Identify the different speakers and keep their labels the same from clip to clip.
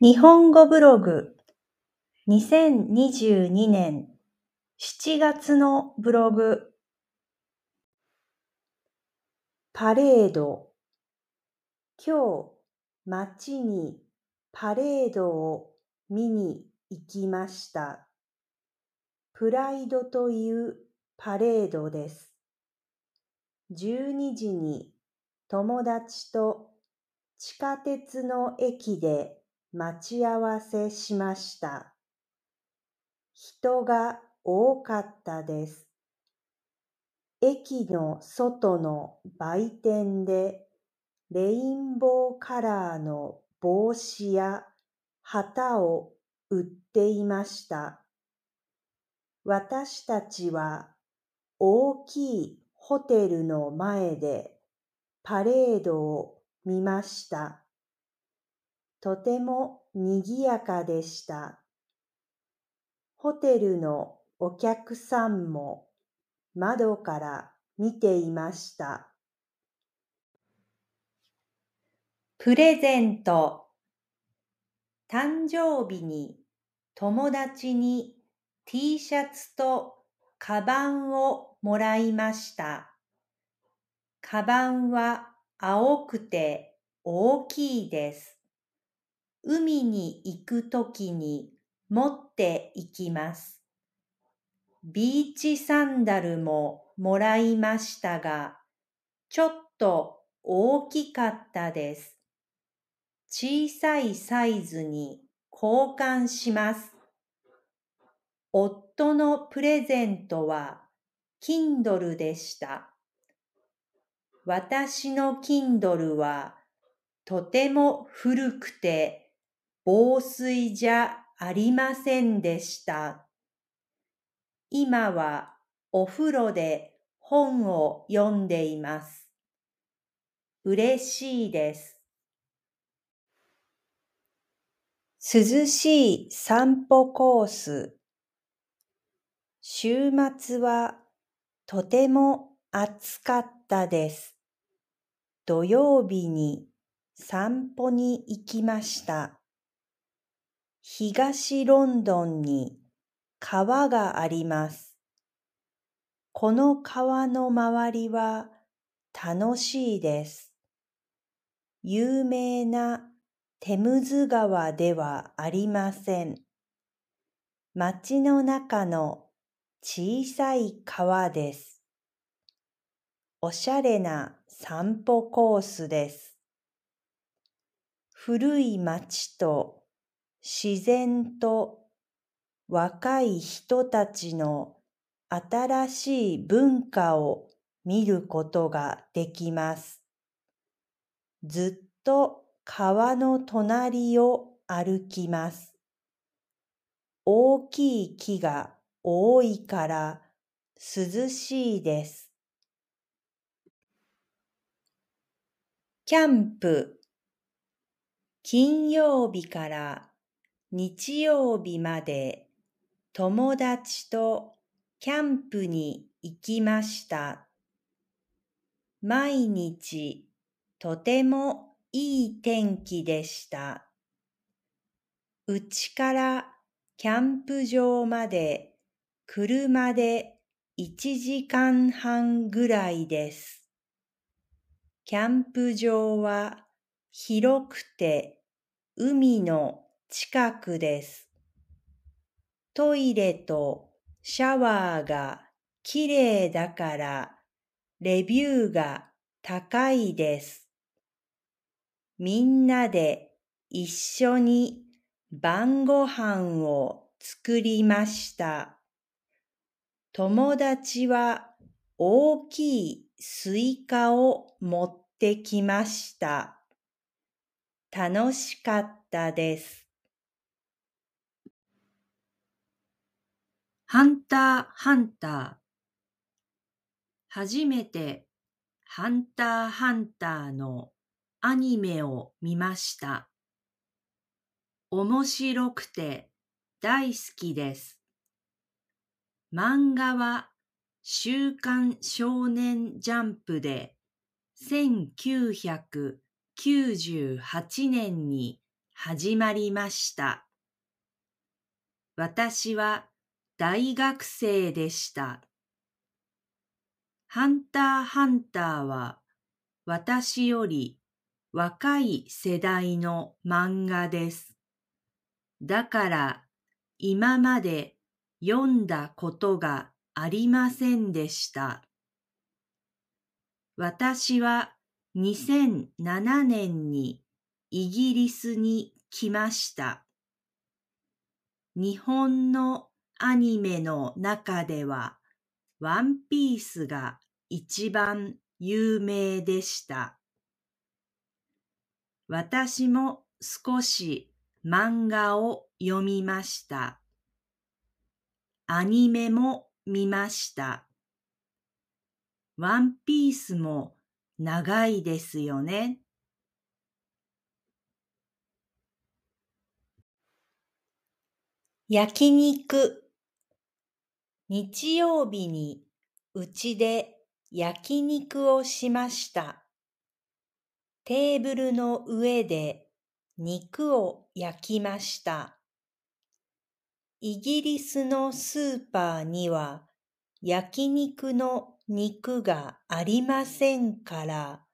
Speaker 1: 日本語ブログ2022年7月のブログパレード今日街にパレードを見に行きました。プライドというパレードです。12時に友達と地下鉄の駅で待ち合わせしました。人が多かったです。駅の外の売店でレインボーカラーの帽子や旗を売っていました。私たちは大きいホテルの前でパレードを見ました。とてもにぎやかでした。ホテルのお客さんも窓から見ていました。プレゼント誕生日に友達に T シャツとカバンをもらいました。カバンは青くて大きいです。海に行くときに持って行きます。ビーチサンダルももらいましたが、ちょっと大きかったです。小さいサイズに交換します。夫のプレゼントは Kindle でした。私の Kindle はとても古くて防水じゃありませんでした。今はお風呂で本を読んでいます。嬉しいです。涼しい散歩コース。週末はとても暑かったです。土曜日に散歩に行きました。東ロンドンに川があります。この川の周りは楽しいです。有名なテムズ川ではありません。街の中の小さい川です。おしゃれな散歩コースです。古い街と自然と若い人たちの新しい文化を見ることができます。ずっと川の隣を歩きます。大きい木が多いから涼しいです。キャンプ金曜日から日曜日まで友達とキャンプに行きました。毎日とてもいい天気でした。うちからキャンプ場まで車で1時間半ぐらいです。キャンプ場は広くて海の近くです。トイレとシャワーがきれいだからレビューが高いです。みんなで一緒に晩ご飯を作りました。友達は大きいスイカを持ってきました。楽しかったです。ハンターハンター初めてハンターハンターのアニメを見ました。面白くて大好きです。漫画は週刊少年ジャンプで1998年に始まりました。私は大学生でした。ハンターハンターは私より若い世代の漫画です。だから今まで読んだことがありませんでした。私は2007年にイギリスに来ました。日本のアニメの中ではワンピースが一番有名でした。私も少し漫画を読みました。アニメも見ました。ワンピースも長いですよね。焼肉日曜日にうちで焼肉をしました。テーブルの上で肉を焼きました。イギリスのスーパーには焼肉の肉がありませんから、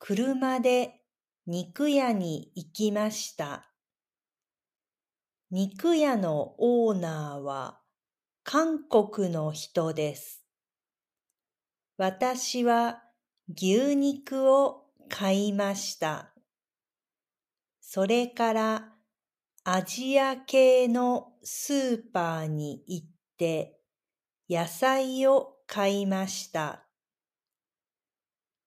Speaker 1: 車で肉屋に行きました。肉屋のオーナーは韓国の人です。私は牛肉を買いました。それからアジア系のスーパーに行って野菜を買いました。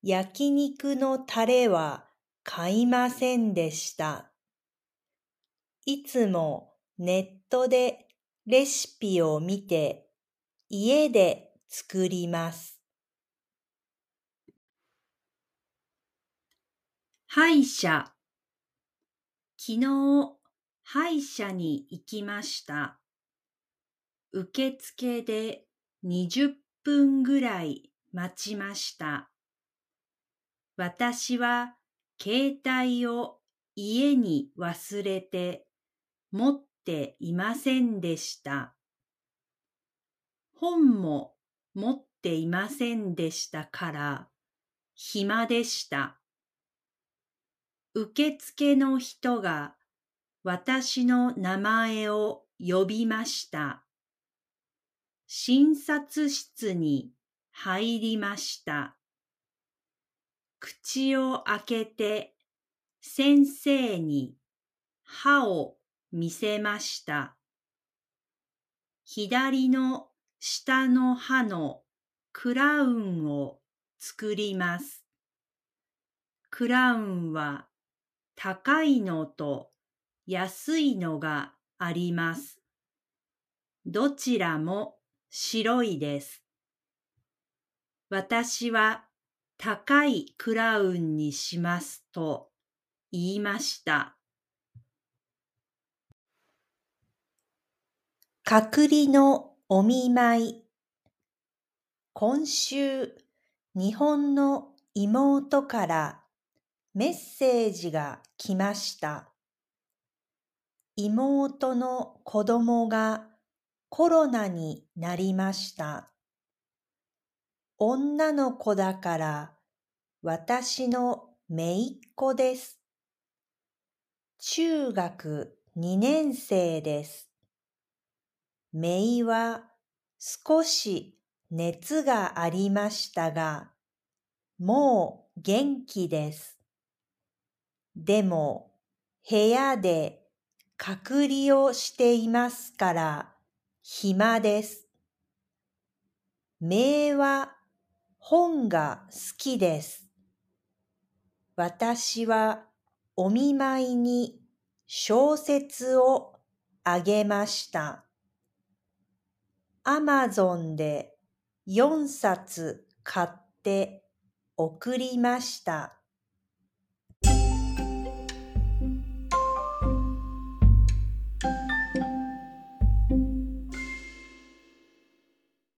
Speaker 1: 焼肉のタレは買いませんでした。いつもネットでレシピを見て家で作ります。歯医者昨日歯医者に行きました。受付で20分ぐらい待ちました。私は携帯を家に忘れて持っていませんでした。本も持っていませんでしたから暇でした。受付の人が私の名前を呼びました。診察室に入りました。口を開けて先生に歯を見せました。左の下の歯のクラウンを作ります。クラウンは高いのと安いのがあります。どちらも白いです。私は高いクラウンにしますと言いました。隔離のお見舞い。今週、日本の妹からメッセージが来ました。妹の子供がコロナになりました。女の子だから私の姪っ子です。中学2年生です。めいは少し熱がありましたが、もう元気です。でも部屋で隔離をしていますから暇です。めいは本が好きです。私はお見舞いに小説をあげました。アマゾンで4冊買って送りました。